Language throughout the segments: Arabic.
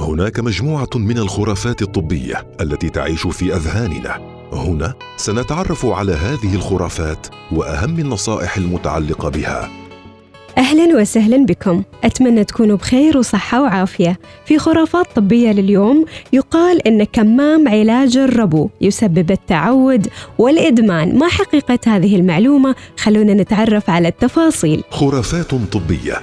هناك مجموعة من الخرافات الطبية التي تعيش في أذهاننا. هنا سنتعرف على هذه الخرافات وأهم النصائح المتعلقة بها. أهلا وسهلا بكم. أتمنى تكونوا بخير وصحة وعافية. في خرافات طبية لليوم يقال أن كمام علاج الربو يسبب التعود والإدمان. ما حقيقة هذه المعلومة؟ خلونا نتعرف على التفاصيل. خرافات طبية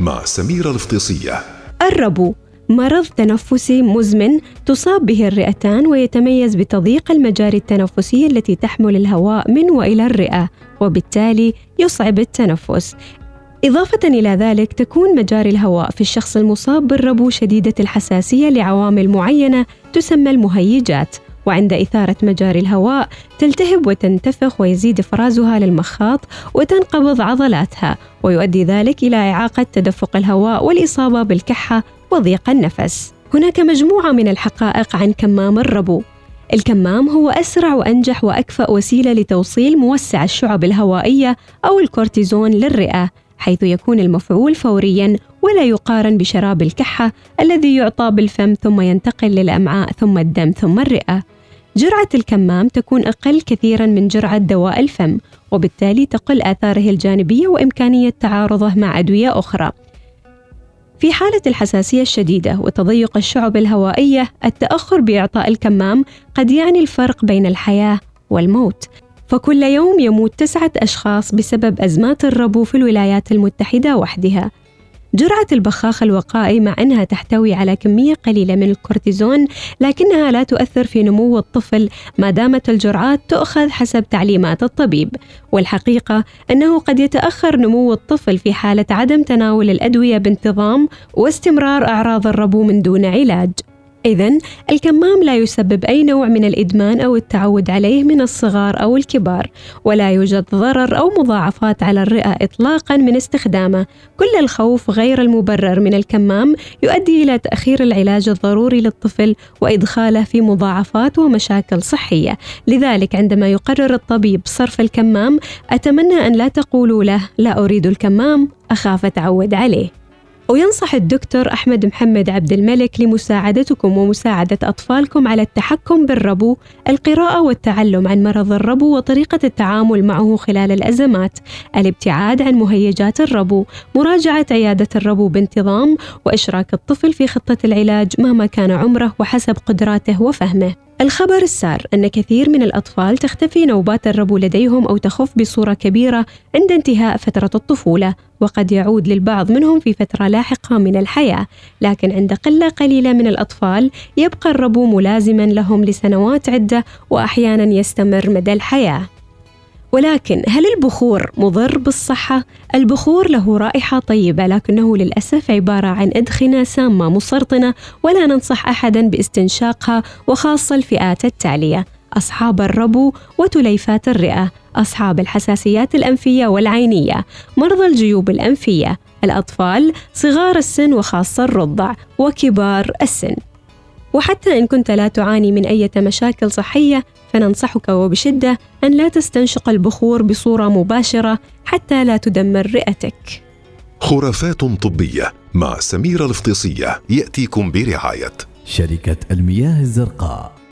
مع سميرة الفطيسية. الربو مرض تنفسي مزمن تصاب به الرئتان ويتميز بتضييق المجاري التنفسية التي تحمل الهواء من وإلى الرئة وبالتالي يصعب التنفس. إضافة إلى ذلك تكون مجاري الهواء في الشخص المصاب بالربو شديدة الحساسية لعوامل معينة تسمى المهيجات. وعند إثارة مجاري الهواء تلتهب وتنتفخ ويزيد إفرازها للمخاط وتنقبض عضلاتها ويؤدي ذلك إلى إعاقة تدفق الهواء والإصابة بالكحة وضيق النفس هناك مجموعة من الحقائق عن كمام الربو الكمام هو أسرع وأنجح وأكفأ وسيلة لتوصيل موسع الشعب الهوائية أو الكورتيزون للرئة حيث يكون المفعول فوريا ولا يقارن بشراب الكحة الذي يعطى بالفم ثم ينتقل للأمعاء ثم الدم ثم الرئة. جرعة الكمام تكون أقل كثيرا من جرعة دواء الفم وبالتالي تقل آثاره الجانبية وإمكانية تعارضه مع أدوية أخرى. في حالة الحساسية الشديدة وتضيق الشعب الهوائية، التأخر بإعطاء الكمام قد يعني الفرق بين الحياة والموت، فكل يوم يموت تسعة أشخاص بسبب أزمات الربو في الولايات المتحدة وحدها جرعة البخاخ الوقائي مع أنها تحتوي على كمية قليلة من الكورتيزون لكنها لا تؤثر في نمو الطفل ما دامت الجرعات تؤخذ حسب تعليمات الطبيب. والحقيقة أنه قد يتأخر نمو الطفل في حالة عدم تناول الأدوية بانتظام واستمرار أعراض الربو من دون علاج. إذا الكمام لا يسبب أي نوع من الإدمان أو التعود عليه من الصغار أو الكبار، ولا يوجد ضرر أو مضاعفات على الرئة إطلاقا من استخدامه، كل الخوف غير المبرر من الكمام يؤدي إلى تأخير العلاج الضروري للطفل وإدخاله في مضاعفات ومشاكل صحية، لذلك عندما يقرر الطبيب صرف الكمام أتمنى أن لا تقولوا له لا أريد الكمام أخاف أتعود عليه. وينصح الدكتور أحمد محمد عبد الملك لمساعدتكم ومساعدة أطفالكم على التحكم بالربو، القراءة والتعلم عن مرض الربو وطريقة التعامل معه خلال الأزمات، الابتعاد عن مهيجات الربو، مراجعة عيادة الربو بانتظام، وإشراك الطفل في خطة العلاج مهما كان عمره وحسب قدراته وفهمه. الخبر السار أن كثير من الأطفال تختفي نوبات الربو لديهم أو تخف بصورة كبيرة عند انتهاء فترة الطفولة وقد يعود للبعض منهم في فترة لاحقة من الحياة. لكن عند قلة قليلة من الأطفال يبقى الربو ملازما لهم لسنوات عدة وأحيانا يستمر مدى الحياة. ولكن هل البخور مضر بالصحة؟ البخور له رائحة طيبة لكنه للأسف عبارة عن أدخنة سامة مسرطنة ولا ننصح أحدا باستنشاقها وخاصة الفئات التالية أصحاب الربو وتليفات الرئة أصحاب الحساسيات الأنفية والعينية مرضى الجيوب الأنفية الأطفال صغار السن وخاصة الرضع وكبار السن وحتى إن كنت لا تعاني من أي مشاكل صحية فننصحك وبشدة أن لا تستنشق البخور بصورة مباشرة حتى لا تدمر رئتك. خرافات طبية مع سميرة الفطيسية يأتيكم برعاية شركة المياه الزرقاء